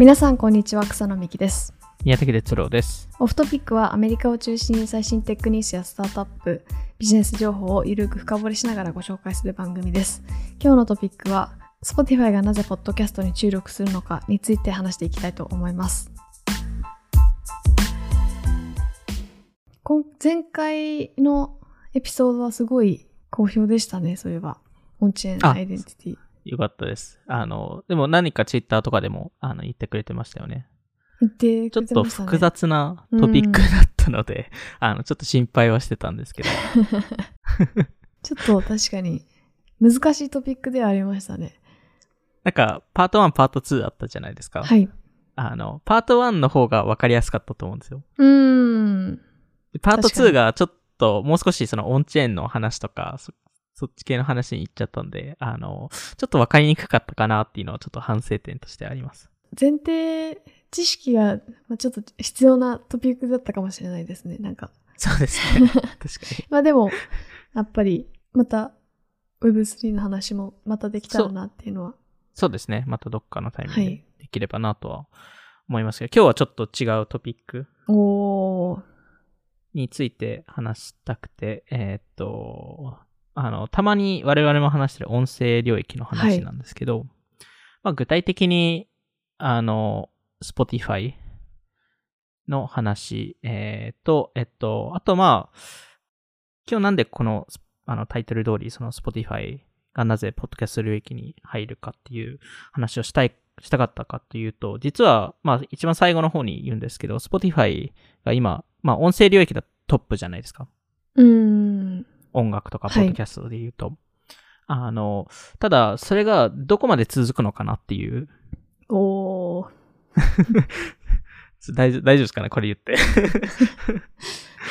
皆さんこんにちは草野美希です。宮崎哲郎です。オフトピックはアメリカを中心に最新テックニュースやスタートアップビジネス情報をゆるく深掘りしながらご紹介する番組です。今日のトピックは Spotify がなぜポッドキャストに注力するのかについて話していきたいと思います。今前回のエピソードはすごい好評でしたねそういえば。オンチェーンあアイデンティティよかったです。あの、でも何かツイッターとかでも、あの、言ってくれてましたよね。言ってちょっくれてましたねと複雑なトピックだったので、あの、ちょっと心配はしてたんですけど。ちょっと確かに難しいトピックではありましたね。なんか、パート1、パート2あったじゃないですか。はい。あの、パート1の方が分かりやすかったと思うんですよ。うーん。でパート確かに2がちょっと、もう少しそのオンチェーンの話とか、そそっち系の話に行っちゃったんで、あの、ちょっと分かりにくかったかなっていうのはちょっと反省点としてあります。前提知識がまあちょっと必要なトピックだったかもしれないですね。なんか。そうですね。確かに。まあでも、やっぱりまた Web3 の話もまたできたらなっていうのは。そうですね。またどっかのタイミングではいできればなとは思いますけど、今日はちょっと違うトピックおー。について話したくて、えーっと、あの、たまに我々も話してる音声領域の話なんですけど、まあ具体的に、あの、Spotify の話、えー、と、えっと、あとまあ、今日なんでこの、あのタイトル通り、その Spotify がなぜポッドキャスト領域に入るかっていう話をしたい、したかったかっていうと、実は、まあ一番最後の方に言うんですけど、Spotify が今、まあ音声領域だとトップじゃないですか。うーん。音楽とかはいポッドキャストで言うと。あの、ただ、それがどこまで続くのかなっていう。おー。大丈夫大丈夫ですかね？これ言って。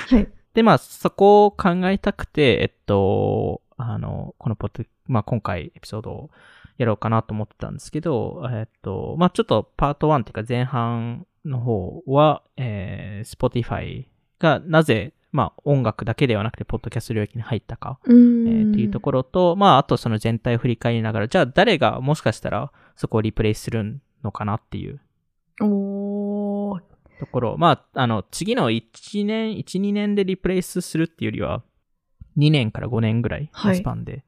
はい。で、まあ、そこを考えたくて、えっと、あの、このポッド、まあ、今回エピソードをやろうかなと思ってたんですけど、えっと、まあ、ちょっとパート1っていうか前半の方は、えー、Spotify がなぜ、まあ、音楽だけではなくて、ポッドキャスト領域に入ったか。えーっていうところと、まあ、あとその全体を振り返りながら、じゃあ誰がもしかしたらそこをリプレイするのかなっていうおー。ところ、まあ、あの、次の1年、1、2年でリプレイスするっていうよりは、2年から5年ぐらいのスパンで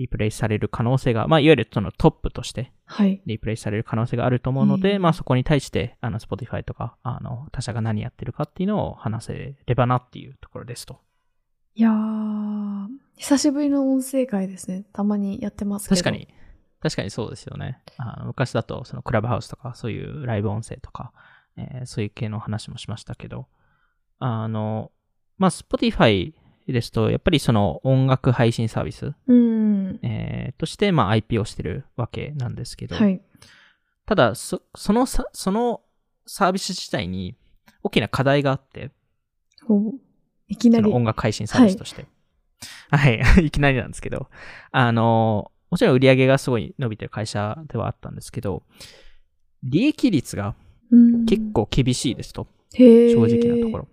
リプレイされる可能性が、まあ、いわゆるそのトップとしてはい。リプレイされる可能性があると思うので、うんまあ、そこに対して、あの、Spotify とか、あの、他社が何やってるかっていうのを話せればなっていうところですと。いやー、久しぶりの音声会ですね。たまにやってますけど。確かに。確かにそうですよね。あの昔だと、そのクラブハウスとか、そういうライブ音声とか、えーそういう系の話もしましたけど、あの、まあ、Spotify ですと、やっぱりその音楽配信サービス、うーん。えーとして、まあ、IP をしてるわけなんですけど、はい。ただ、そそのさ、そのサービス自体に大きな課題があって、おいきなり。音楽配信サービスとして。はい、い、きなりなんですけど、あの、もちろん売り上げがすごい伸びてる会社ではあったんですけど、利益率がうん結構厳しいですと、正直なところ。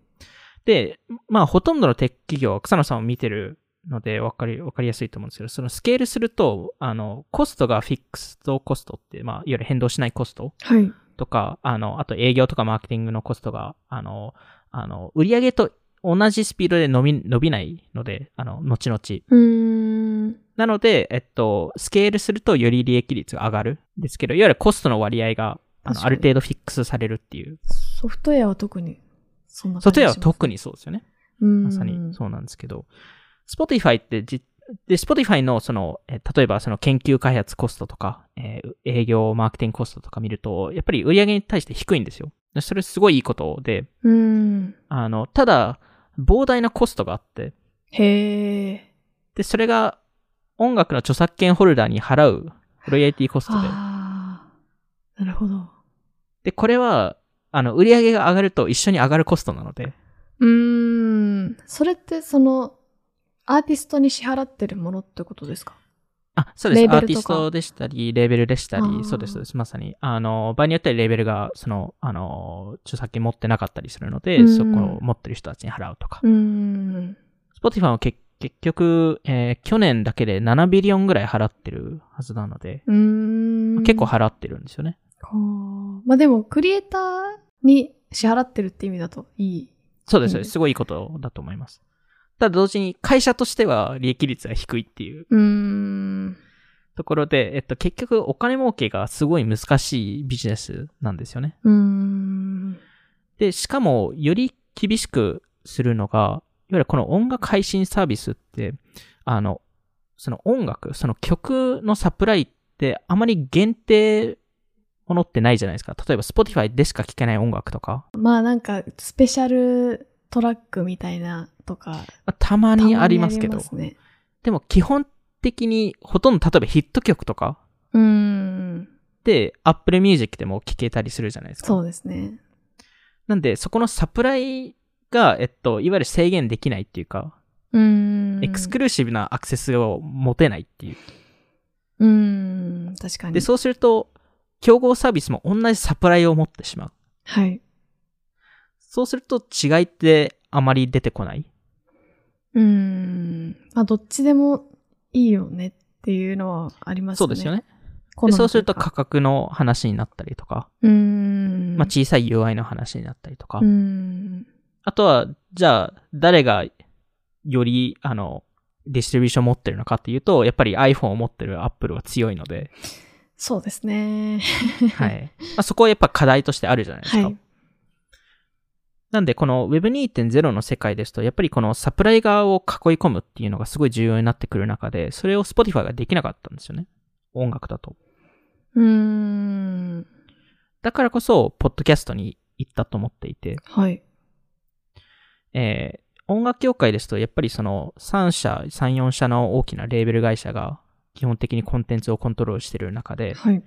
で、まあ、ほとんどのテック企業は草野さんを見てるので分かり、分かりやすいと思うんですけど、そのスケールすると、あの、コストがフィックストコストって、まあ、いわゆる変動しないコストはい。とか、あの、あと営業とかマーケティングのコストが、あの、あの、売上と同じスピードで伸び、伸びないので、あの、後々。うーん。なので、えっと、スケールするとより利益率が上がるんですけど、いわゆるコストの割合が、あの、ある程度フィックスされるっていう。ソフトウェアは特にそんなソフトウェアはに。特にそうですよね。ままさにそうなんですけど、Spotify ってじ、で、Spotify のその、え例えばその研究開発コストとか、えー営業、マーケティングコストとか見ると、やっぱり売上に対して低いんですよ。でそれすごいいいことで、うーん。あの、ただ、膨大なコストがあって、へえ。で、それが音楽の著作権ホルダーに払うロイヤリティコストで、ああ。なるほど。で、これは、あの、売り上げが上がると一緒に上がるコストなので、うーん。それってその、アーティストに支払ってるものってことですか？あ、そうです。アーティストでしたり、レーベルでしたり、そうです、そうです。まさに。あの、場合によってはレーベルが、その、あの、著作権持ってなかったりするので、うんそこを持ってる人たちに払うとか。うーん。Spotify は結結局、えー去年だけで7ビリオンぐらい払ってるはずなので、うーん。結構払ってるんですよね。ほうまあでも、クリエイターに支払ってるって意味だといい。そうです、うんすごいいいことだと思います。ただ同時に会社としては利益率が低いっていううーん。ところで、えっと、結局お金儲けがすごい難しいビジネスなんですよね。うーん。で、しかも、より厳しくするのが、いわゆるこの音楽配信サービスって、あの、その音楽、その曲のサプライってあまり限定ものってないじゃないですか。例えば Spotify でしか聴けない音楽とか、まあなんか、スペシャルトラックみたいなとか、まあたまにありますけど、ね。でも基本的にほとんど例えばヒット曲とかうーん。で Apple Music でも聴けたりするじゃないですか。そうですね。なんで、そこのサプライが、えっと、いわゆる制限できないっていうか、うーん。エクスクルーシブなアクセスを持てないっていう。うーん。確かに。で、そうすると、競合サービスも同じサプライを持ってしまう。はい。そうすると違いってあまり出てこない？うーん。まあどっちでもいいよねっていうのはありますね。そうですよね。でそうすると価格の話になったりとか、うーん。まあ、小さい UI の話になったりとか、うーん。あとは、じゃあ、誰がより、あの、ディストリビューション持ってるのかっていうと、やっぱり iPhone を持ってる Apple は強いので、そうですね。はい。まあ、そこはやっぱ課題としてあるじゃないですか。はい。なんで、この Web2.0 の世界ですと、やっぱりこのサプライ側を囲い込むっていうのがすごい重要になってくる中で、それを Spotify ができなかったんですよね。音楽だと。うーん。だからこそ、ポッドキャストに行ったと思っていて、はい。えー音楽業界ですと、やっぱりその3社、3、4社の大きなレーベル会社が基本的にコンテンツをコントロールしてる中で、はい。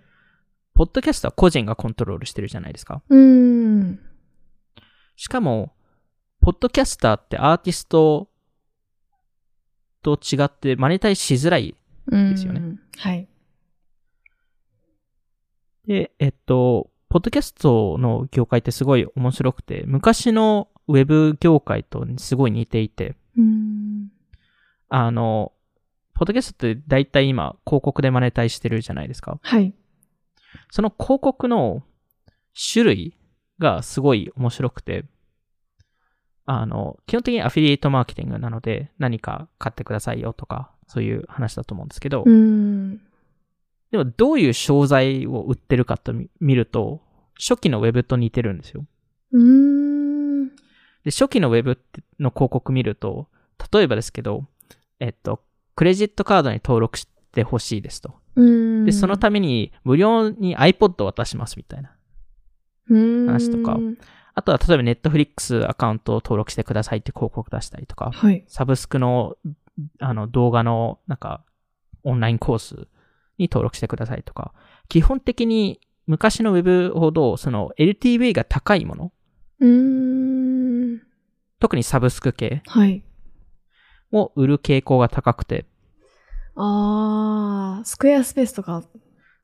ポッドキャストは個人がコントロールしてるじゃないですか。うーん。しかも、ポッドキャスターってアーティストと違ってマネタイズしづらい。ですよね。はい。で、えっと、ポッドキャストの業界ってすごい面白くて、昔のウェブ業界とすごい似ていて、うーん。あの、ポッドキャストって大体今広告でマネタイズしてるじゃないですか。はい。その広告の種類がすごい面白くて、あの、基本的にアフィリエイトマーケティングなので何か買ってくださいよとか、そういう話だと思うんですけど、うーん。でもどういう商材を売ってるかと見見ると、初期のウェブと似てるんですよ。うーん。で、初期のウェブっての広告見ると、例えばですけど、えっと、クレジットカードに登録してほしいですと。で、そのために無料に iPod を渡しますみたいな。話とかあとは、例えば Netflix アカウントを登録してくださいって広告出したりとか、はい。サブスクの、あの、動画の、なんか、オンラインコースに登録してくださいとか、基本的に昔のウェブほど、その LTV が高いもの、うーん。特にサブスク系はい。を売る傾向が高くて、あー、スクエアスペースとか、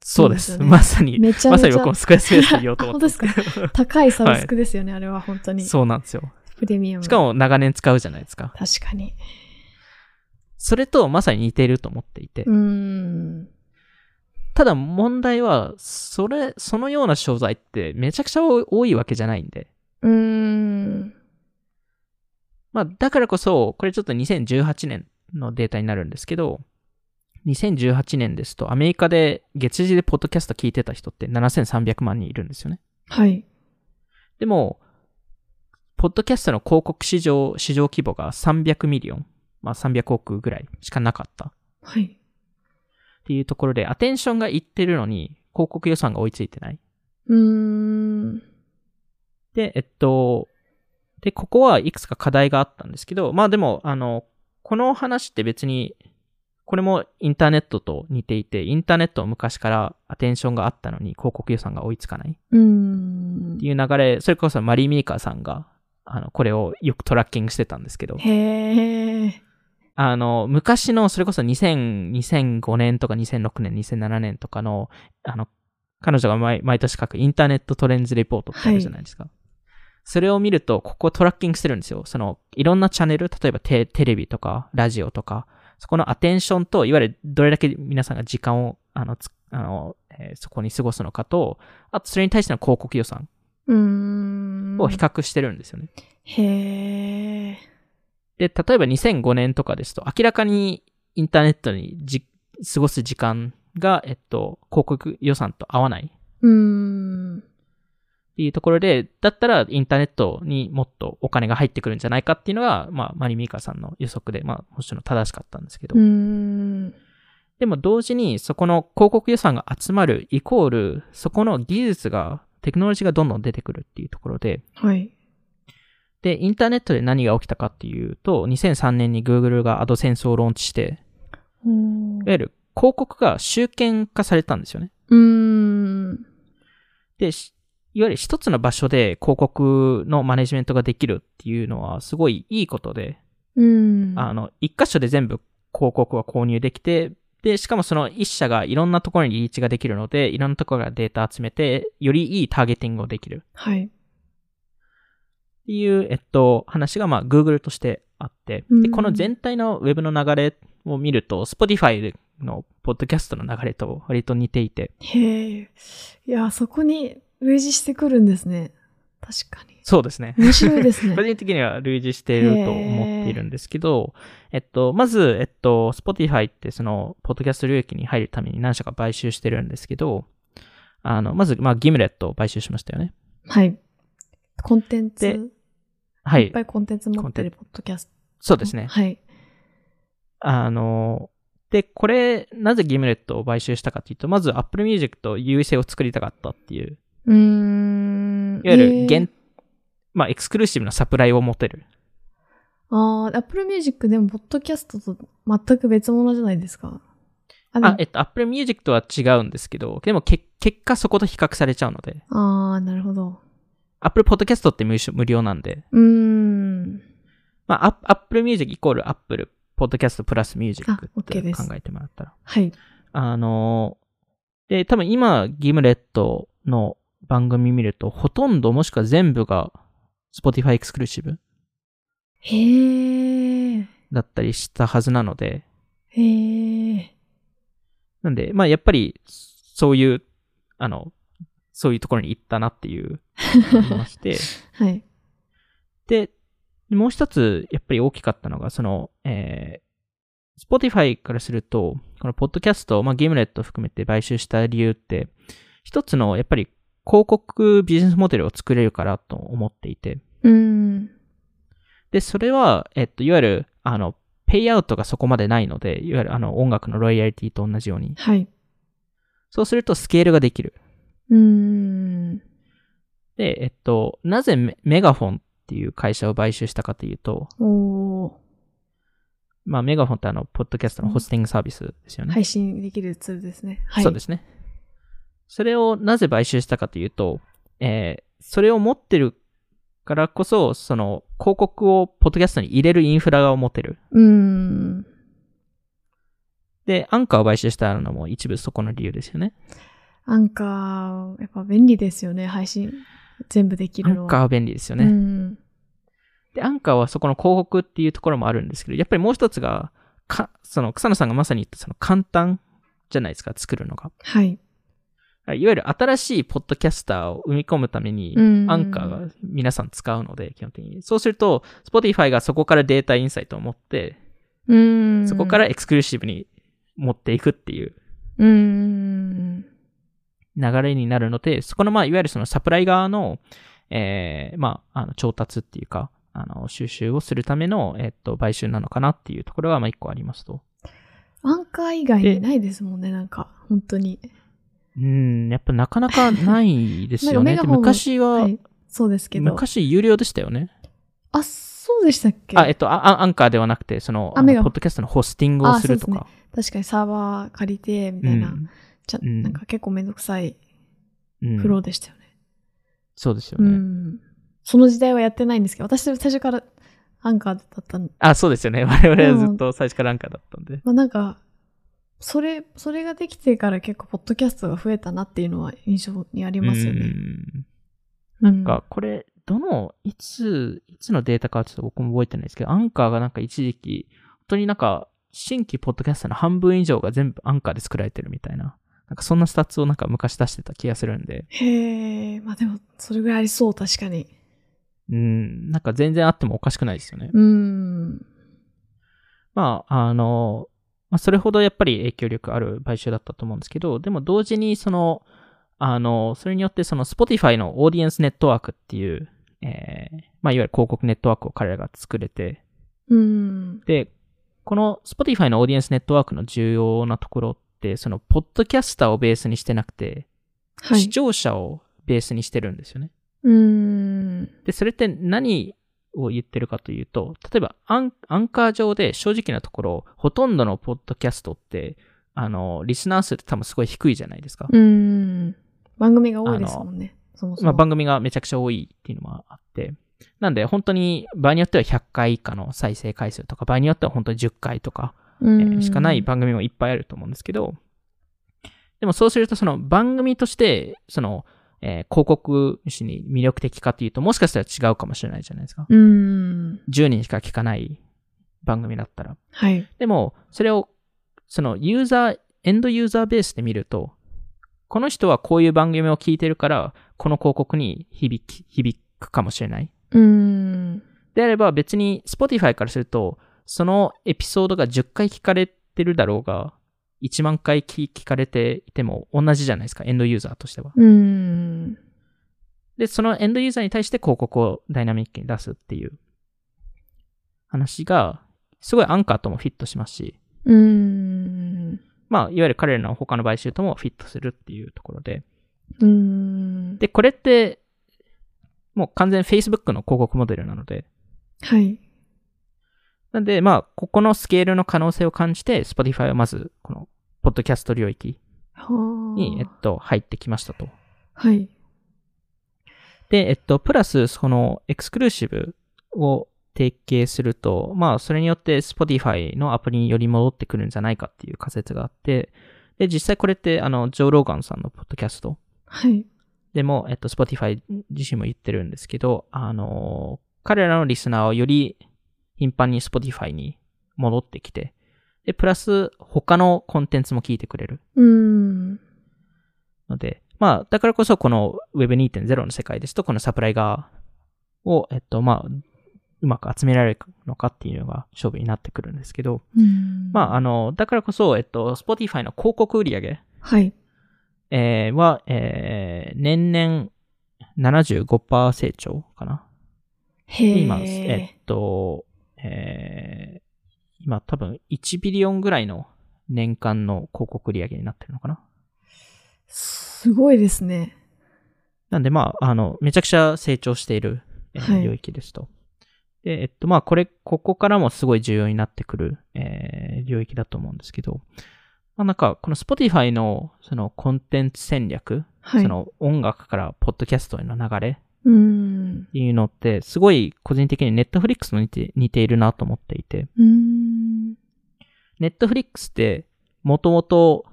そうです。まさに、めちゃめちゃまさに僕もスクエアスペースで言おうと思ったんですけど。高いサブスクですよね、あれは本当に。そうなんですよ。プレミアム。しか、も長年使うじゃないですか。確かに。それとまさに似ていると思っていて。うーん。ただ問題は、それ、そのような商材ってめちゃくちゃ多いわけじゃないんで。うーん。まあ、だからこそ、これちょっと2018年のデータになるんですけど、2018年ですと、アメリカで月次でポッドキャスト聞いてた人って7300万人いるんですよね。はい。でも、ポッドキャストの広告市場、市場規模が300 million、まあ300億ぐらいしかなかった。はい。っていうところで、アテンションがいってるのに、広告予算が追いついてない。うーん。で、えっと、で、ここはいくつか課題があったんですけど、まあでも、あの、この話って別に、これもインターネットと似ていて、インターネットは昔からアテンションがあったのに広告予算が追いつかないって。いう流れ、それこそマリー・ミーカーさんが、あの、これをよくトラッキングしてたんですけど、へー。あの、昔の、それこそ2000 2005年とか2006年、2007年とかの、あの、彼女が毎毎年書くインターネットトレンズレポートってあるじゃないですか。それを見ると、ここトラッキングしてるんですよ。その、いろんなチャンネル、例えばテテレビとか、ラジオとか、そこのアテンションと、いわゆるどれだけ皆さんが時間を、あの、つあの、えーそこに過ごすのかと、あとそれに対しての広告予算。を比較してるんですよね。へえ。で、例えば2005年とかですと、明らかにインターネットにじ過ごす時間が、えっと、広告予算と合わない。うーん。っていうところで、だったらインターネットにもっとお金が入ってくるんじゃないかっていうのが、まあ、マリミーカさんの予測で、まあ、もちろん正しかったんですけど。でも同時に、そこの広告予算が集まるイコール、そこの技術が、テクノロジーがどんどん出てくるっていうところで、はい。で、インターネットで何が起きたかっていうと、2003年に Google が AdSense をローンチして、いわゆる広告が集権化されたんですよね。うーん。で、しいわゆる一つの場所で広告のマネジメントができるっていうのはすごいいいことで、うん。あの、一箇所で全部広告は購入できて、で、しかもその一社がいろんなところにリーチができるので、いろんなところからデータ集めて、よりいいターゲティングをできるはい。っていう、えっと、話がまあ Google としてあって、で、うんこの全体のウェブの流れを見ると、Spotify のポッドキャストの流れと割と似ていて、へえ。いや、そこに類似してくるんですね。確かに。そうですね。面白いです個ね。人的には類似していると思っているんですけど、えっと、まず、えっと、Spotify ってその、ポッドキャスト領域に入るために何社か買収してるんですけど、あの、まず、まあ、ギムレットを買収しましたよね。はい。コンテンツ。ではいいっぱ。いコンテンツ持ってるポッドキャスト。そうですね。はい。あの、で、これ、なぜギムレットを買収したかっていうと、まず Apple Music と優位性を作りたかったっていう、うーん。いわゆるえー限、まあ、エクスクルーシブなサプライを持てる。ああ、Apple Music でも、ポッドキャストと全く別物じゃないですか。あ、あ、えっと、Apple Music とは違うんですけど、でもけ、結果そこと比較されちゃうので、あー、なるほど。Apple Podcast って無無料なんで、うーん。まあ、ア Apple Music イコール Apple Podcast プラス Music あっ OK ですて考えてもらったら。はい。あの、で、多分今、ギムレットの番組見ると、ほとんどもしくは全部が Spotify エクスクルーシブへー。だったりしたはずなので、へー。なんで、まあやっぱり、そういう、あの、そういうところに行ったなっていう、まして、はい。で、もう一つ、やっぱり大きかったのが、その、えー、Spotify からすると、このポッドキャスト、まあ、ゲームレットを含めて買収した理由って、一つの、やっぱり、広告ビジネスモデルを作れるからと思っていて、うーん。で、それは、えっと、いわゆる、あの、ペイアウトがそこまでないので、いわゆるあの、音楽のロイヤリティと同じように。はい。そうすると、スケールができる。うーん。で、えっと、なぜメメガフォンっていう会社を買収したかというと、おー。まあ、メガフォンってあの、ポッドキャストのホスティングサービスですよね。配信できるツールですね。はい。そうですね。それをなぜ買収したかというと、えーそれを持ってるからこそ、その、広告をポッドキャストに入れるインフラを持てる。うーん。で、アンカーを買収したのも一部そこの理由ですよね。アンカー、やっぱ便利ですよね。配信全部できアるのは。ンカーは便利ですようね。ん。で、アンカーはそこの広告っていうところもあるんですけど、やっぱりもう一つが、か、その、草野さんがまさに言ったその簡単じゃないですか、作るのが。はい。いわゆる新しいポッドキャスターを生み込むために、うんアンカーが皆さん使うので、基本的に。そうすると、Spotify がそこからデータインサイトを持って。そこからエクスクルーシブに持っていくっていう。流れになるので、そこの、まあ、いわゆるそのサプライ側の、えー、まあ、あの、調達っていうか、あの、収集をするための、えっと、買収なのかなっていうところが、まあ、一個ありますと。アンカー以外にないですもんね、なんか、本当に。うん、やっぱなかなかないですよね。昔は、はい。そうですけど。昔有料でしたよね。あ、そうでしたっけ？あ、えっと、アンカーではなくて、その、ポッドキャストのホスティングをするとか。確かにサーバー借りて、みたいな。うんちゃうんなんか結構めんどくさいうんフローでしたよね。そうですようね。ん。その時代はやってないんですけど、私最初からアンカーだったんで、あ、そうですよね。我々はずっと最初からアンカーだったんで。まあなんか、それ、それができてから結構ポッドキャストが増えたなっていうのは印象にありますよね。うんなんか、これ、どの、いつ、いつのデータかはちょっと僕も覚えてないですけど、アンカーがなんか一時期、本当になんか、新規ポッドキャストの半分以上が全部アンカーで作られてるみたいな、なんかそんな stats をなんか昔出してた気がするんで、へえ、まあでも、それぐらいありそう、確かに。うん、なんか全然あってもおかしくないですよね。うーん。まあ、あの、まあ、それほどやっぱり影響力ある買収だったと思うんですけど、でも同時にその、あの、それによってその Spotify のオーディエンスネットワークっていう、えーまあ、いわゆる広告ネットワークを彼らが作れて、うーん。で、この Spotify のオーディエンスネットワークの重要なところって、その、ポッドキャスターをベースにしてなくて、視はい。聴者をベースにしてるんですよね。うーん。で、それって何を言ってるかというと、例えばアン、アンカー上で正直なところ、ほとんどのポッドキャストって、あの、リスナー数って多分すごい低いじゃないですか。うーん。番組が多いですもんね。そもそも。まあ、番組がめちゃくちゃ多いっていうのもあって、なんで本当に場合によっては100回以下の再生回数とか、場合によっては本当に10回とか、えーしかない番組もいっぱいあると思うんですけど、でもそうするとその番組として、その、えー広告主に魅力的かというと、もしかしたら違うかもしれないじゃないですか。うーん。10人しか聞かない番組だったら。はい。でも、それを、そのユーザー、エンドユーザーベースで見ると、この人はこういう番組を聞いてるから、この広告に響き、響くかもしれない。うーん。であれば別に Spotify からすると、そのエピソードが10回聞かれてるだろうが、1万回聞聞かれていても同じじゃないですか、エンドユーザーとしては。で、そのエンドユーザーに対して広告をダイナミックに出すっていう話が、すごいアンカーともフィットしますし。まあ、いわゆる彼らの他の買収ともフィットするっていうところで。で、これって、もう完全 Facebook の広告モデルなので、はい。なんで、まあ、ここのスケールの可能性を感じて、Spotify はまず、この、ポッドキャスト領域はあ。に、えっと、入ってきましたと。はい。で、えっと、プラス、その、エクスクルーシブを提携すると、まあ、それによって Spotify のアプリにより戻ってくるんじゃないかっていう仮説があって、で、実際これって、あの、ジョー・ローガンさんのポッドキャストはい。でも、えっと、Spotify 自身も言ってるんですけど、あの、彼らのリスナーをより頻繁に Spotify に戻ってきて、で、プラス他のコンテンツも聞いてくれるうーん。ので、まあ、だからこそこの Web2.0 の世界ですと、このサプライ側を、えっと、まあ、うまく集められるのかっていうのが勝負になってくるんですけど、まあ、あの、だからこそ、えっと、Spotify の広告売上はい。えーは、えー年々75%成長かな。へえ。今、えっと、えー今多分1ビリオンぐらいの年間の広告売上になってるのかな。すごいですね。なんでまあ、あの、めちゃくちゃ成長している、えーはい領域ですと。で、えっとまあ、これ、ここからもすごい重要になってくる、えー領域だと思うんですけど、まあなんか、この Spotify のそのコンテンツ戦略、はい。その音楽からポッドキャストへの流れ。っていうのって、すごい個人的にネットフリックスと似て似ているなと思っていて。ネットフリックスって、もともと、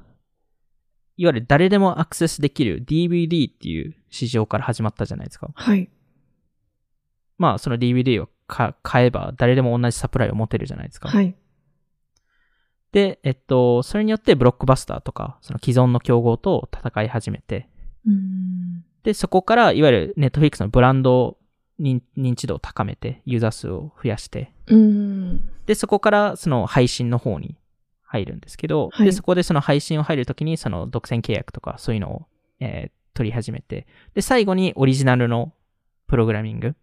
いわゆる誰でもアクセスできる DVD っていう市場から始まったじゃないですか。はい。まあ、その DVD をか買えば誰でも同じサプライを持てるじゃないですか。はい。で、えっと、それによってブロックバスターとか、その既存の競合と戦い始めて、うーん。で、そこから、いわゆるネットフリックスのブランド認認知度を高めて、ユーザー数を増やして。で、そこからその配信の方に入るんですけど、はいで、そこでその配信を入るときにその独占契約とかそういうのを、えー取り始めて、で、最後にオリジナルのプログラミング。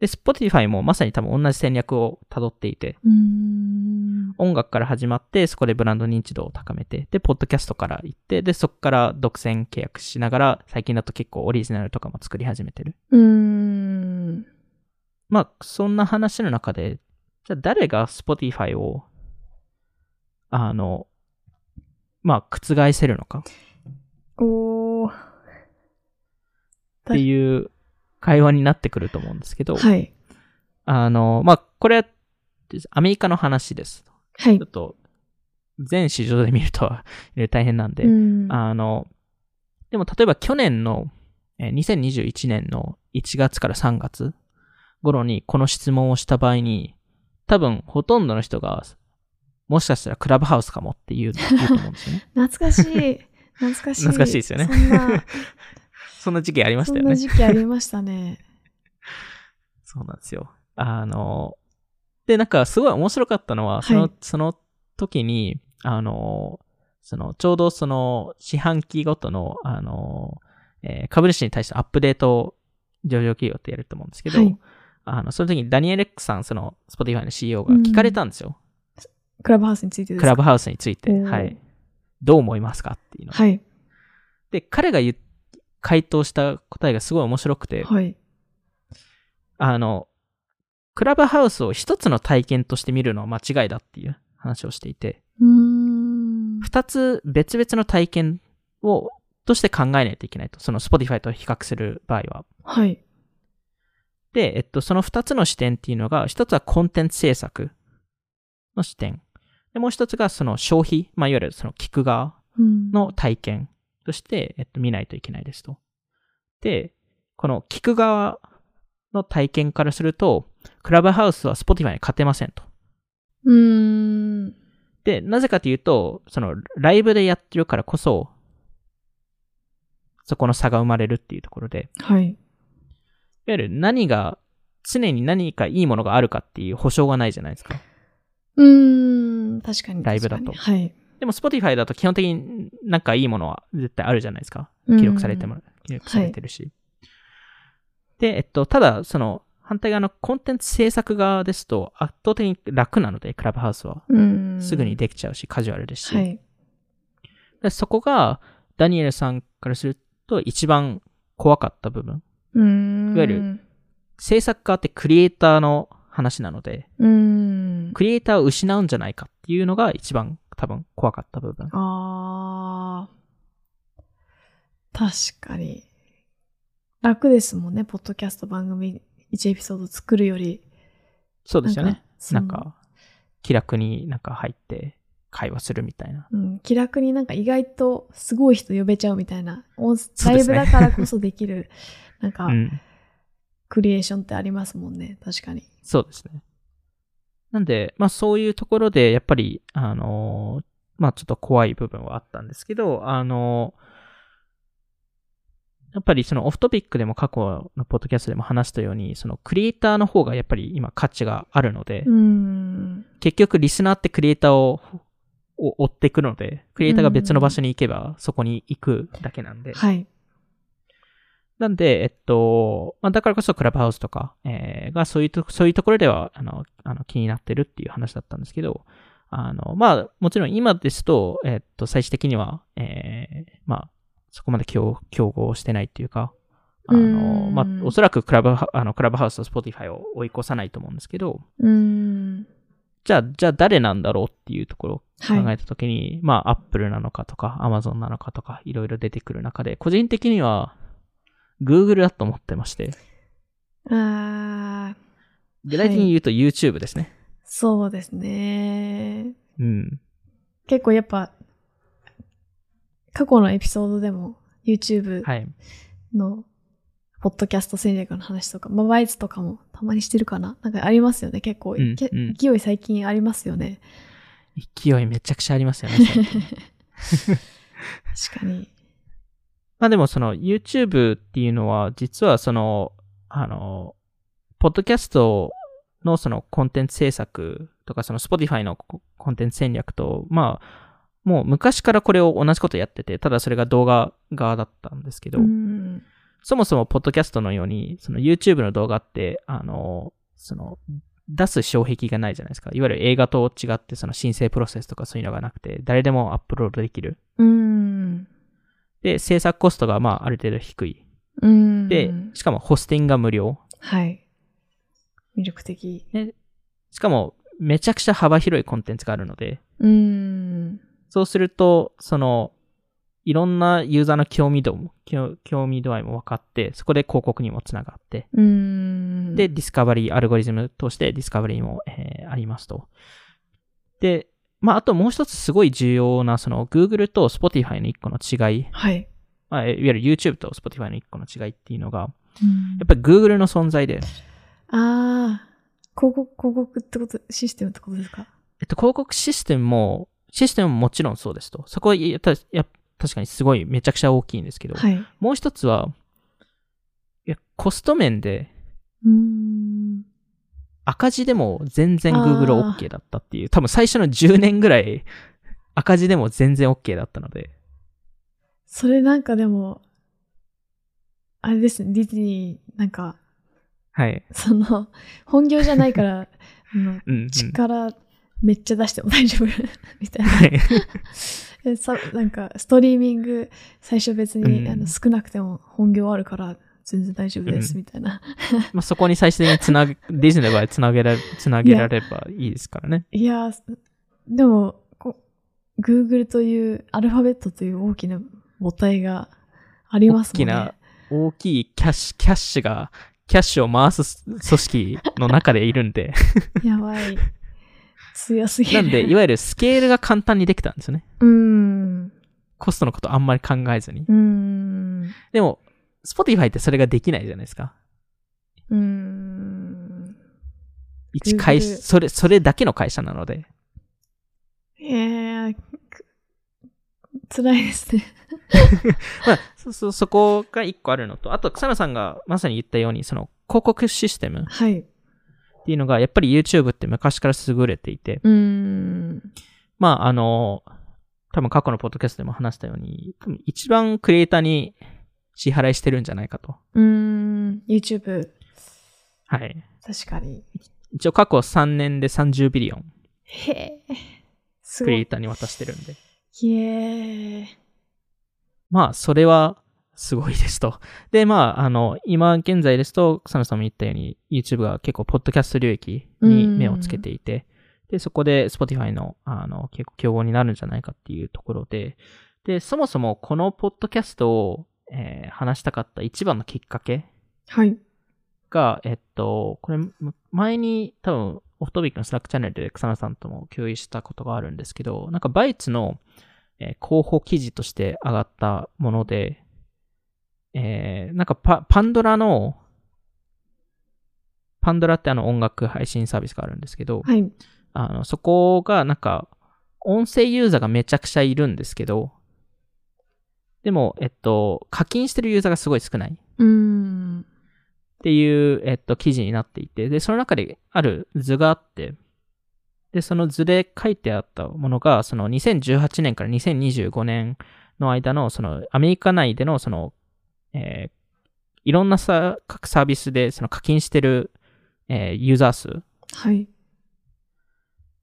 で、Spotify もまさに多分同じ戦略を辿っていて。音楽から始まって、そこでブランド認知度を高めて、で、ポッドキャストから行って、で、そこから独占契約しながら、最近だと結構オリジナルとかも作り始めてる。うーん。まあ、そんな話の中で、じゃあ誰が Spotify を、あの、まあ、覆せるのかおー。っていう会話になってくると思うんですけど、はい。あの、まあ、これはアメリカの話です。はいちょっ。と、全市場で見るとは大変なんで、うんあの、でも例えば去年の、えー2021年の1月から3月頃にこの質問をした場合に、多分ほとんどの人が、もしかしたらクラブハウスかもっていううと思うんですよね。懐かしい。懐かしい。懐かしいですよねそんな、そんな時期ありましそんなたよね。時期ありましたね。そうなんですよ。あの、で、なんかすごい面白かったのは、その、はいその時に、あの、その、ちょうどその、四半期ごとの、あの、えー株主に対してアップデートを上場企業ってやると思うんですけど、はいあの、その時にダニエル・エックさん、その、Spotify の CEO が聞かれたんですよ。クラブハウスについてですか？クラブハウスについて。はい。どう思いますか？っていうの。はい。で、彼が言う回答した答えがすごい面白くて、はい。あの、クラブハウスを一つの体験として見るのは間違いだっていう話をしていて。二つ別々の体験を、として考えないといけないと。その Spotify と比較する場合は。はい。で、えっと、その二つの視点っていうのが、一つはコンテンツ制作の視点。で、もう一つがその消費、まあ、いわゆるその聞く側うんの体験として、えっと、見ないといけないですと。で、この聞く側の体験からすると、クラブハウスは Spotify に勝てませんと。うーん。で、なぜかというと、そのライブでやってるからこそ、そこの差が生まれるっていうところで、はい。いわゆる何が、常に何かいいものがあるかっていう保証がないじゃないですか。うーん。確かに。ライブだと確かにはい。でも Spotify だと基本的になんかいいものは絶対あるじゃないですか。うん記録されても、記録されてるし。で、えっと、ただ、その、反対側のコンテンツ制作側ですと圧倒的に楽なので、クラブハウスは。うーん。すぐにできちゃうし、カジュアルですし。はい。でそこが、ダニエルさんからすると一番怖かった部分。うーん。いわゆる制作側ってクリエイターの話なので、うーん。クリエイターを失うんじゃないかっていうのが一番多分怖かった部分。あー。確かに。楽ですもんね、ポッドキャスト番組1エピソード作るより。そうですよね。そのなんか、気楽になんか入って会話するみたいな。うん、気楽になんか意外とすごい人呼べちゃうみたいな、音ライブだからこそできる、なんかう、ん。クリエーションってありますもんね、確かに。そうですね。なんで、まあそういうところで、やっぱり、あのーまあちょっと怖い部分はあったんですけど、あのーやっぱりそのオフトピックでも過去のポッドキャストでも話したように、そのクリエイターの方がやっぱり今価値があるので。結局リスナーってクリエイターをを追っていくので、クリエイターが別の場所に行けばそこに行くだけなんで。はい。なんで、えっと、まあ、だからこそクラブハウスとか、えーがそういうと、そういうところでは、あの、あの気になってるっていう話だったんですけど、あの、まあ、もちろん今ですと、えっと、最終的には、えーまあ、そこまで競競合してないっていうか、あの、うんまあ、おそらくクラブハ、あの、クラブハウスと Spotify を追い越さないと思うんですけど、うーん。じゃあ、じゃあ誰なんだろうっていうところを考はい。えたときに、まあ、アップルなのかとか、アマゾンなのかとか、いろいろ出てくる中で、個人的には、Google だと思ってまして、あー、具体的に言うと YouTube ですね。そうですね。うん。結構やっぱ、過去のエピソードでも YouTube はい。のポッドキャスト戦略の話とか、まあ、ワイズとかもたまにしてるかななんかありますよね、結構。けうんうん勢い最近ありますよね。勢いめちゃくちゃありますよね。確かに。まあでもその YouTube っていうのは、実はその、あの、ポッドキャストのそのコンテンツ制作とか、その Spotify のコンテンツ戦略と、まあ、もう昔からこれを同じことやってて、ただそれが動画側だったんですけど、そもそもポッドキャストのように、その YouTube の動画って、あの、その、出す障壁がないじゃないですか。いわゆる映画と違って、その申請プロセスとかそういうのがなくて、誰でもアップロードできる。うん。で、制作コストがまあある程度低い。うん。で、しかもホスティングが無料。はい。魅力的。しかも、めちゃくちゃ幅広いコンテンツがあるので、うん。そうすると、その、いろんなユーザーの興味度も、興興味度合いも分かって、そこで広告にもつながって、うん。で、ディスカバリー、アルゴリズムとしてディスカバリーも、えーありますと。で、まあ、あともう一つすごい重要な、その、Google と Spotify の一個の違い、はい。まあ、いわゆる YouTube と Spotify の一個の違いっていうのが、うんやっぱり Google の存在で、ああ、広告、広告ってこと、システムってことですか？えっと、広告システムも、システムももちろんそうですと。そこはやたや確かにすごいめちゃくちゃ大きいんですけど、はい。もう一つは、いや、コスト面でうーん。赤字でも全然あ Google ー OK だったっていう、多分最初の10年ぐらい赤字でも全然 OK だったので、それなんかでも、あれですね、ディズニー、なんか、はい。その、本業じゃないから、あの、うん、うん。力めっちゃ出しても大丈夫 みたいな。はい。なんか、ストリーミング、最初別に、うんあの少なくても本業あるから、全然大丈夫です、うんみたいな。まあ、そこに最終的につなげ、ディズニーの場合つなげられ、つなげられればいいですからね。いやー、でも、こ Google という、アルファベットという大きな母体がありますもんね。大きな大きいキャッシュ、キャッシュが、キャッシュを回す組織の中でいるんで、やばい。強すぎる。なんで、いわゆるスケールが簡単にできたんですよね。うーん。コストのことあんまり考えずに。うーん。でも、Spotify ってそれができないじゃないですか。うーん。一会社、それ、それだけの会社なので。えー、く辛いですね。まあ、そ、そ、そこが一個あるのと、あと、草野さんがまさに言ったように、その、広告システムっはい。ていうのが、やっぱり YouTube って昔から優れていて、うーん。まあ、あの、多分過去のポッドキャストでも話したように、多分一番クリエイターに支払いしてるんじゃないかと。うーん。YouTube。はい。確かに。一応過去3年で30ビリオンへえ。すクごい。リエイターに渡してるんで。ひえー。まあ、それはすごいですと。で、まあ、あの、今現在ですと、草野さんも言ったように、YouTube が結構、ポッドキャスト領域に目をつけていて、で、そこで Spotify の、あの、結構競合になるんじゃないかっていうところで、で、そもそもこのポッドキャストを、えー話したかった一番のきっかけはい。が、えっと、これ、前に多分、オフトビックのスラックチャンネルで草野さんとも共有したことがあるんですけど、なんかバイツの、えー広報記事として上がったもので、えーなんかパパンドラの、パンドラってあの音楽配信サービスがあるんですけど、はい。あの、そこがなんか、音声ユーザーがめちゃくちゃいるんですけど、でも、えっと、課金してるユーザーがすごい少ない。うーん。っていう、えっと、記事になっていて、で、その中である図があって、で、その図で書いてあったものが、その2018年から2025年の間の、そのアメリカ内での、その、えーいろんなさ、各サービスで、その課金してる、えーユーザー数はい。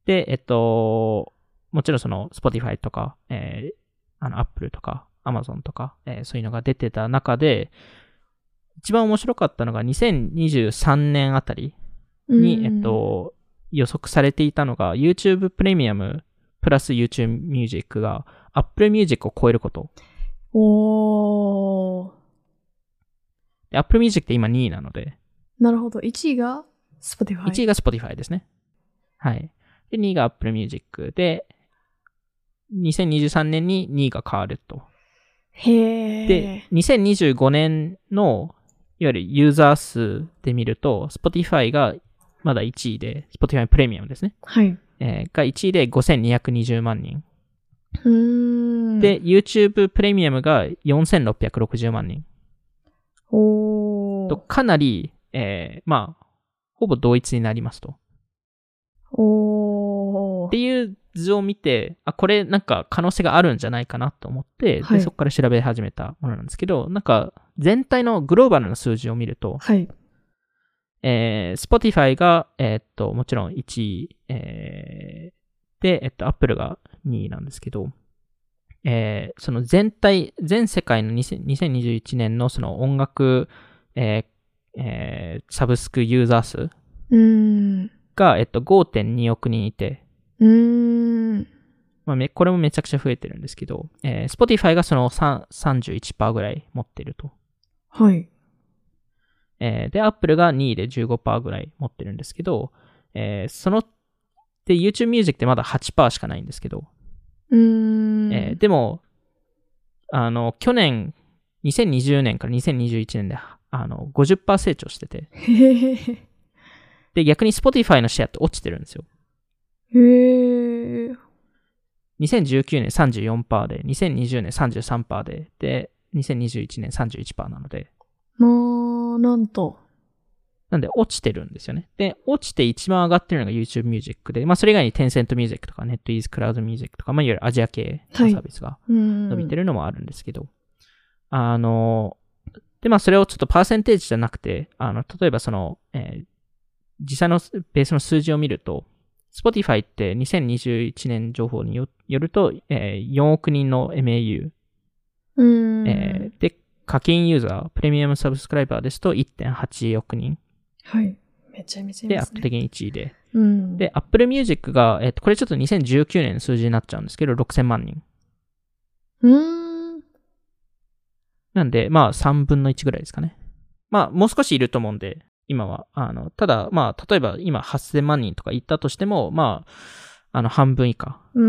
で、えっと、もちろんその Spotify とか、えーあの Apple とか Amazon とか、えーそういうのが出てた中で、一番面白かったのが2023年あたりに、うんえっ、と、予測されていたのが YouTube プレミアムプラス YouTube Music が Apple Music を超えること。おー。で Apple Music って今2位なので、なるほど。1位が Spotify。1位が Spotify ですね。はい。で、2位が Apple Music で、2023年に2位が変わると。へー。で、2025年の、いわゆるユーザー数で見ると、Spotify がまだ1位で、Spotify プレミアムですね。はい。えーが1位で5220万人。うーん。で、、YouTube プレミアムが4660万人。おー。とかなり、えーまあ、ほぼ同一になりますと。おー。っていう図を見て、あ、これなんか可能性があるんじゃないかなと思って、はいでそこから調べ始めたものなんですけど、なんか全体のグローバルな数字を見ると、はい。えー、Spotify が、えーっと、もちろん1位、えーで、えっと、Apple が2位なんですけど、えーその全体、全世界の2000 2021年のその音楽、えーえーサブスクユーザー数。が、えっと、5.2億人いて、うーん。まあ、めこれもめちゃくちゃ増えてるんですけど、えー Spotify がその3 31%ぐらい持ってると。はい。えーで、Apple が2位で15%ぐらい持ってるんですけど、えーその、で、YouTube Music ってまだ8%しかないんですけど、うーん。えーでも、あの、去年、2020年から2021年で、あの、50%成長してて。で、逆に Spotify のシェアって落ちてるんですよ。へえ。2019年34%で、2020年33%で、で、2021年31%なので、まあ、なんと。なんで落ちてるんですよね。で、落ちて一番上がってるのが YouTube Music で、まあそれ以外に Tencent Music とか NetEase Cloud Music とか、まあいわゆるアジア系のサービスがうん。伸びてるのもあるんですけど、あの、で、まあそれをちょっとパーセンテージじゃなくて、あの、例えばその、えー実際のベースの数字を見ると、Spotify って2021年情報によよると、えー4億人の MAU、うん。えーで、課金ユーザー、プレミアムサブスクライバーですと1.8億人はい。めちゃめちゃいでますね。圧倒的に1位で、うん。で、Apple Music が、えっと、これちょっと2019年の数字になっちゃうんですけど、6000万人。うーん。なんで、まあ、3分の1ぐらいですかね。まあ、もう少しいると思うんで、今は。あの、ただ、まあ、例えば今8000万人とか行ったとしても、まあ、あの、半分以下。うー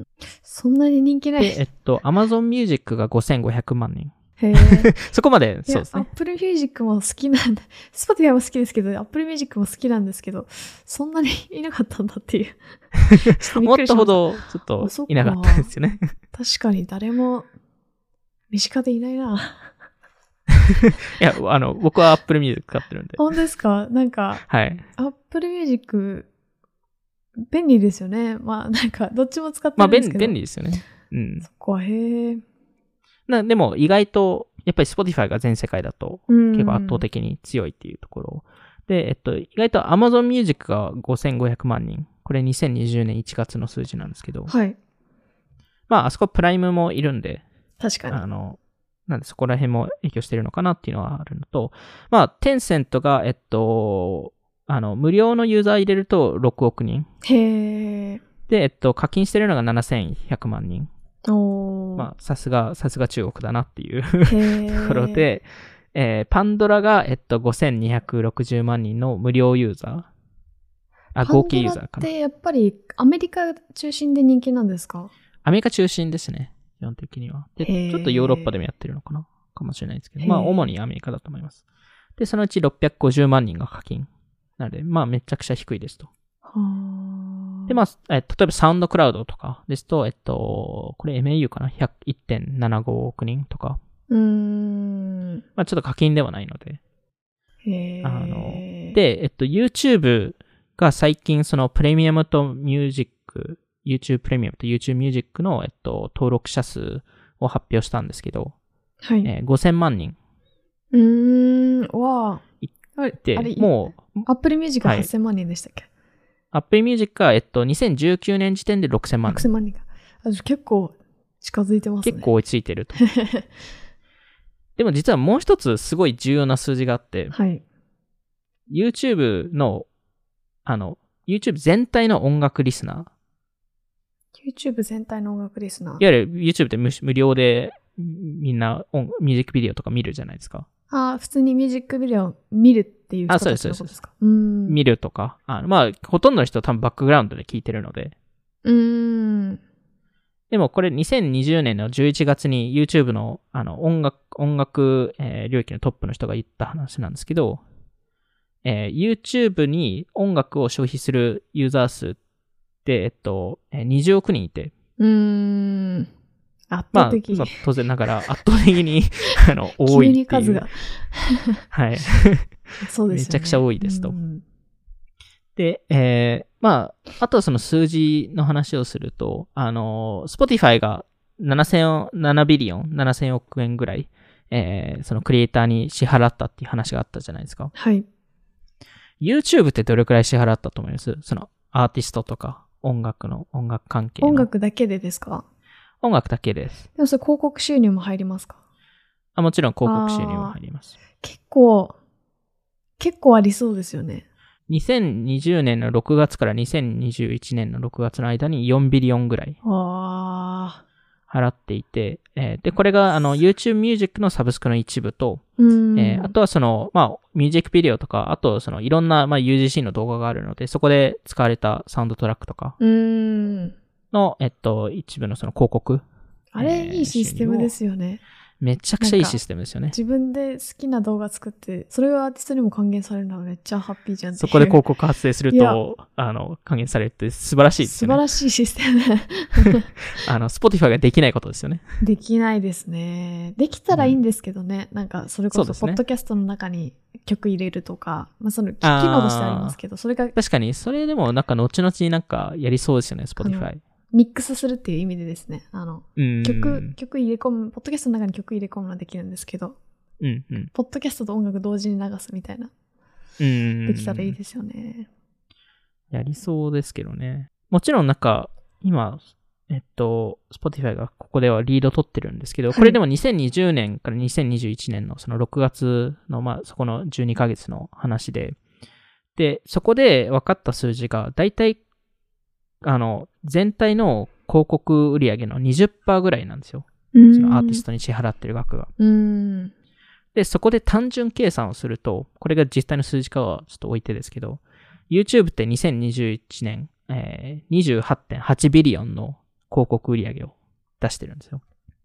ん。そんなに人気ない。で、えっと、Amazon Music が5500万人。へえ。そこまで、そうですね。Apple Music も好きなんだ。Spotify も好きですけど、Apple Music も好きなんですけど、そんなにいなかったんだっていう。思ったほど、ちょっといなかったですよね。確かに誰も身近でいないな。いや、あの、僕は Apple Music 使ってるんで。本当ですか？なんか、はい。Apple Music、便利ですよね。まあ、なんか、どっちも使ってるんですけど。便利ですよね。うん。そっか、へえ。な、でも、意外と、やっぱり Spotify が全世界だと、うん。結構圧倒的に強いっていうところ。で、えっと、意外と Amazon Music が5500万人。これ2020年1月の数字なんですけど、はい。まあ、あそこプライムもいるんで、確かに。あの、なんでそこら辺も影響してるのかなっていうのはあるのと、まあ、テンセントが、えっと、あの、無料のユーザー入れると6億人。へえ。で、えっと、課金してるのが7100万人。おー。まあ、さすが、さすが中国だなっていう。ところで、えーパンドラが、えっと、5260万人の無料ユーザー。あ、合計ユーザーかな。パンドラってやっぱりアメリカ中心で人気なんですか？アメリカ中心ですね。基本的には。で、ちょっとヨーロッパでもやってるのかなかもしれないですけど。まあ、主にアメリカだと思います。で、そのうち650万人が課金。なので、まあ、めちゃくちゃ低いですと。はあ。で、まあ、え例えばサウンドクラウドとかですと、えっと、これ MAU かな ?100 1.75億人とか。うーん。まあ、ちょっと課金ではないので。あの、で、えっと、YouTube が最近そのプレミアムとミュージック、YouTube プレミアムと YouTube ミュージックの、えっと、登録者数を発表したんですけど、はい。えー5000万人うーん。わあ。あれ、であれ、、もう、 Apple Music はい8000万人でしたっけ、Apple Music が、えっと、2019年時点で6000万人。?6000 万人か。結構近づいてますね。結構追いついてると。でも実はもう一つすごい重要な数字があって、はい。YouTube の、あの、YouTube 全体の音楽リスナー、YouTube 全体の音楽リスナー。いわゆる YouTube って無無料でみんな音ミュージックビデオとか見るじゃないですか。ああ、普通にミュージックビデオ見るっていう人あそうですたちのことですかう。見るとか。あのまあ、ほとんどの人は多分バックグラウンドで聞いてるので。うーん。でもこれ2020年の11月に YouTube のあの音楽、音楽、えー領域のトップの人が言った話なんですけど、えー YouTube に音楽を消費するユーザー数って、えっと、えー20億人いて、うーん。圧まあ、倒的。まあ当然ながら 圧倒的に あの多いっていう。急に数が。はい。そうですよね。めちゃくちゃ多いですとうんで、えー、まあ、あとはその数字の話をすると、あの、Spotify が7000、7ビリオン、7000億円ぐらい、えー、そのクリエイターに支払ったっていう話があったじゃないですか。はい。YouTube ってどれくらい支払ったと思います？そのアーティストとか音楽の、音楽関係の。音楽だけでですか？音楽だけです。でもそれ広告収入も入りますか？あもちろん広告収入も入ります。結構、結構ありそうですよね。2020年の6月から2021年の6月の間に4ビリオンぐらいわあ。払っていて、えーで、これがあの YouTube Music のサブスクの一部と。えーあとはその、まあ、ミュージックビデオとか、あとそのいろんな、まあ、UGC の動画があるので、そこで使われたサウンドトラックとか。の、えっと、一部のその広告。あれ、えーいいシステムですよね。めちゃくちゃいいシステムですよね。自分で好きな動画作って、それがアーティストにも還元されるのはめっちゃハッピーじゃんそこで広告発生すると、あの、還元されるって素晴らしいですよね。素晴らしいシステム。あの、Spotify ができないことですよね。できないですね。できたらいいんですけどね。なんか、それこそ、ポッドキャストの中に曲入れるとか、まあ、その、機能としてありますけど、それが確かに、それでもなんか後々になんかやりそうですよね、Spotify。ミックスするっていう意味でですね。あの、うん。曲、曲入れ込む、ポッドキャストの中に曲入れ込むのはできるんですけど、うん、うん。ポッドキャストと音楽同時に流すみたいな、うん。できたらいいですよね。やりそうですけどね。もちろんなんか、今、えっと、Spotify がここではリード取ってるんですけど、はいこれでも2020年から2021年のその6月の、まあ、そこの12ヶ月の話で、で、そこで分かった数字が、だいたい、あの、全体の広告売上の20%ぐらいなんですよ。うんそのアーティストに支払ってる額が。うん。で、そこで単純計算をすると、これが実際の数字かはちょっと置いてですけど、YouTube って2021年、えー、28.8ビリオンの広告売上を出してるんですよ。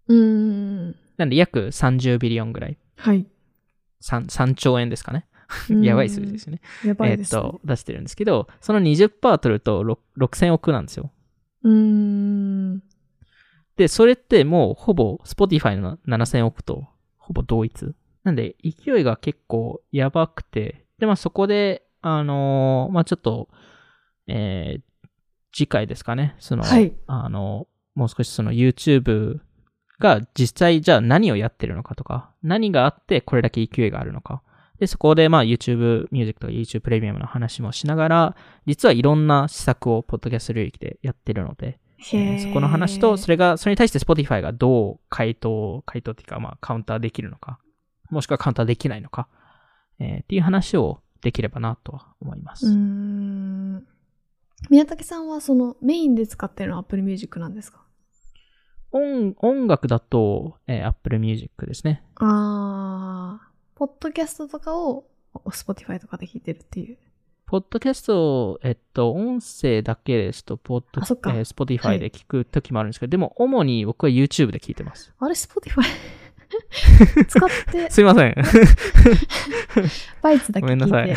うん。なんで約30ビリオンぐらい。はい。3, 3兆円ですかね。うんやばい数字ですよね。やばいです、ね。えーっと、出してるんですけど、その20%取ると6 6000億なんですよ。うーん。で、それってもうほぼ Spotify の7000億とほぼ同一。なんで勢いが結構やばくて、で、まあそこで、あのーまあちょっと、えー次回ですかね、その、はいあのもう少しその YouTube が実際じゃあ何をやってるのかとか、何があってこれだけ勢いがあるのか。で、そこでまあ YouTube Music とか YouTube プレミアムの話もしながら、実はいろんな施策をポッドキャスト領域でやってるので、えーそこの話と、それが、それに対して Spotify がどう回答、回答っていうか、まあ、カウンターできるのか、もしくはカウンターできないのか、えーっていう話をできればなとは思います。うーん。宮武さんはそのメインで使ってるのは Apple Music なんですか？音音楽だと、えー Apple Music ですね。あー、ポッドキャストとかを Spotify とかで聞いてるっていう。ポッドキャスト、えっと、音声だけですと、ポッド、あそっかえーは Spotify いで聞く時もあるんですけど、でも、主に僕は YouTube で聞いてます。あれ Spotify 使って、すいません。バイツだけ聞いて。ごめんなさい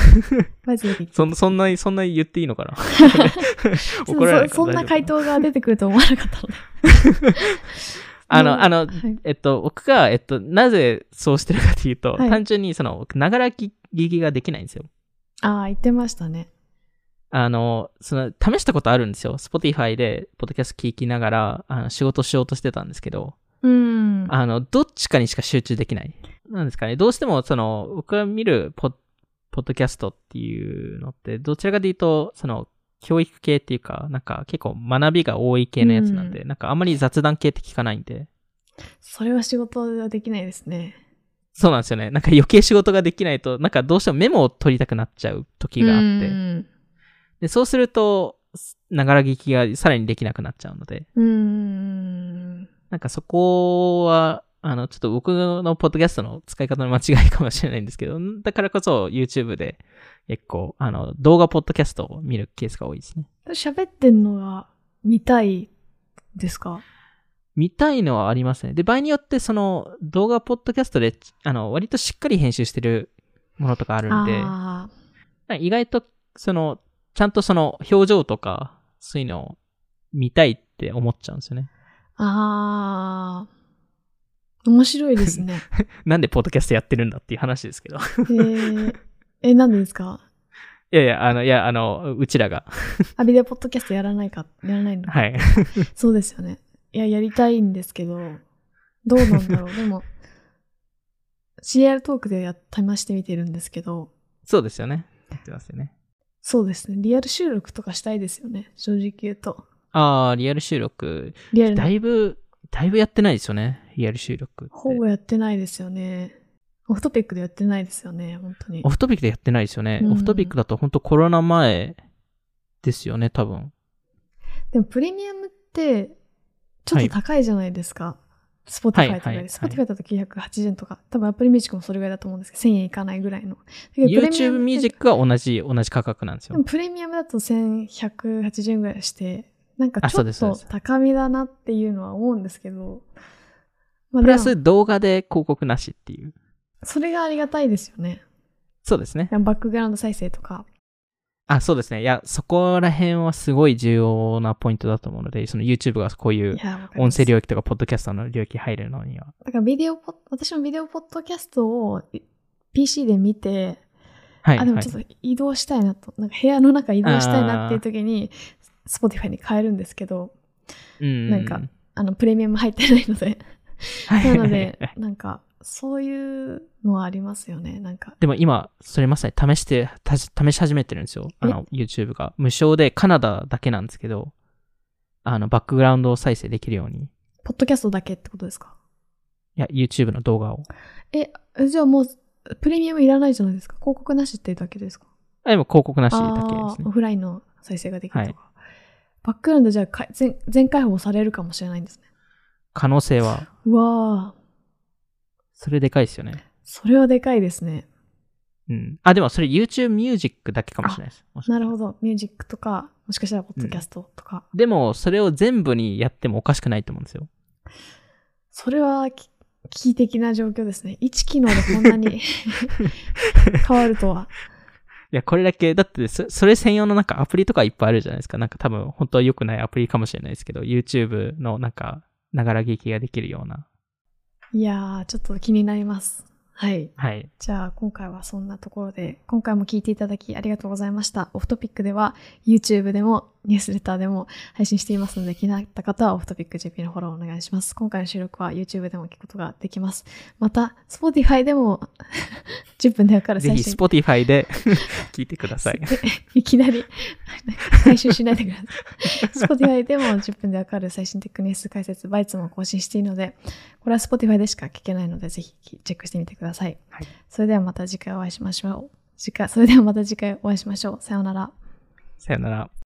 バイツだけ聞いて。そんそんなに、そんなに言っていいのかな？そ怒られなそんな回答が出てくると思わなかったので。あの、あの、はいえっと、僕が、えっと、なぜそうしてるかというと、はい単純にその、ながら聞きができないんですよ。あー、言ってましたね。あの、その、試したことあるんですよ。Spotify で、ポッドキャスト聞きながら、あの、仕事しようとしてたんですけど、うん。あの、どっちかにしか集中できない。なんですかね。どうしても、その、僕が見るポッ、ポッドキャストっていうのって、どちらかというと、その、教育系っていうか、なんか結構学びが多い系のやつなんで、なんかあんまり雑談系って聞かないんで、それは仕事ではできないですね。そうなんですよね。なんか余計仕事ができないと、なんかどうしてもメモを取りたくなっちゃう時があって、うんでそうすると、ながら聞きがさらにできなくなっちゃうので、うーん。なんかそこは、あの、ちょっと僕のポッドキャストの使い方の間違いかもしれないんですけど、だからこそ YouTube で結構、あの、動画ポッドキャストを見るケースが多いですね。喋ってんのが見たいですか？見たいのはありますね。で、場合によってその動画ポッドキャストで、あの、割としっかり編集してるものとかあるんで、あ意外と、その、ちゃんとその表情とか、そういうのを見たいって思っちゃうんですよね。あ。ああ。面白いですね。なんでポッドキャストやってるんだっていう話ですけど。えー、え、なんでですか？いやいや、あの、いや、あの、うちらが。あ、ビデオポッドキャストやらないか、やらないの？か。はい。そうですよね。いや、やりたいんですけど、どうなんだろう。でも、CR トークでや試してみてるんですけど、そうですよね。やってますよね。そうですね。リアル収録とかしたいですよね。正直言うと。ああ、リアル収録。リアルなだいぶ、だいぶやってないですよね。リアル収録って。ほぼやってないですよね。 Off Topic でやってないですよね、本当にオ。フトピックでやってないですよね。うん Off Topic だと本当コロナ前ですよね、多分。でもプレミアムって、ちょっと高いじゃないですか。 Spotify とかで。はいはいはい Spotify だと980円とか、多分 Apple Music もそれぐらいだと思うんですけど、1000円いかないぐらいの。 YouTube ミュージックは同じ、同じ価格なんですよ。プレミアムだと1180円ぐらいして、なんかあちょっと高めだなっていうのは思うんですけど、まあ、プラス動画で広告なしっていう。それがありがたいですよね。そうですね。バックグラウンド再生とか。あ、そうですね。いや、そこら辺はすごい重要なポイントだと思うので、その YouTube がこういう音声領域とかポッドキャストの領域入るのには。だからビデオポッ、私もビデオポッドキャストを PC で見て、はい。あ、でもはいちょっと移動したいなと、なんか部屋の中移動したいなっていう時に、Spotify に変えるんですけど、うんなんかあの、プレミアム入ってないので。はいなので、なんか、そういうのはありますよね。なんか、でも今、それまさに試して、試し始めてるんですよ。あの、YouTube が。無償でカナダだけなんですけど、あの、バックグラウンド再生できるように。いポッドキャストだけってことですか？や、YouTube の動画を。え、じゃあもう、プレミアムいらないじゃないですか。広告なしってだけですか？あ、でも広告なしだけですあーオね。フラインの再生ができるとか。バックグラウンドじゃあか全全開放されるかもしれないんですね。可能性は、うわー、それでかいですよね。それはでかいですね。うん。あ、でもそれ YouTube Music だけかもしれないです。なるほど。ミュージックとか、もしかしたらポッドキャストとか。でも、それを全部にやってもおかしくないと思うんですよ。それはき危機的な状況ですね。1機能でこんなに 変わるとは。いや、これだけ、だってそ、それ専用のなんかアプリとかいっぱいあるじゃないですか。なんか多分、本当は良くないアプリかもしれないですけど、YouTube のなんか、ながら聞きができるような。いやー、ちょっと気になります。はい。はい。じゃあ今回はそんなところで、今回も聞いていただきありがとうございました。オフトピックでは YouTube でもニュースレターでも配信していますので気になった方はオフトピック JP のフォローお願いします。今回の収録は YouTube でも聞くことができます。また、Spotify でも 10分でわかるぜひ最新 Spotify で 聞いてください。いきなり回収しないでください。Spotify でも10分でわかる最新テックニュース解説、バイツも更新しているので、これは Spotify でしか聞けないので、ぜひチェックしてみてください。はいそれではまた次回お会いしましょう。次回、それではまた次回お会いしましょう。さようなら。さよなら。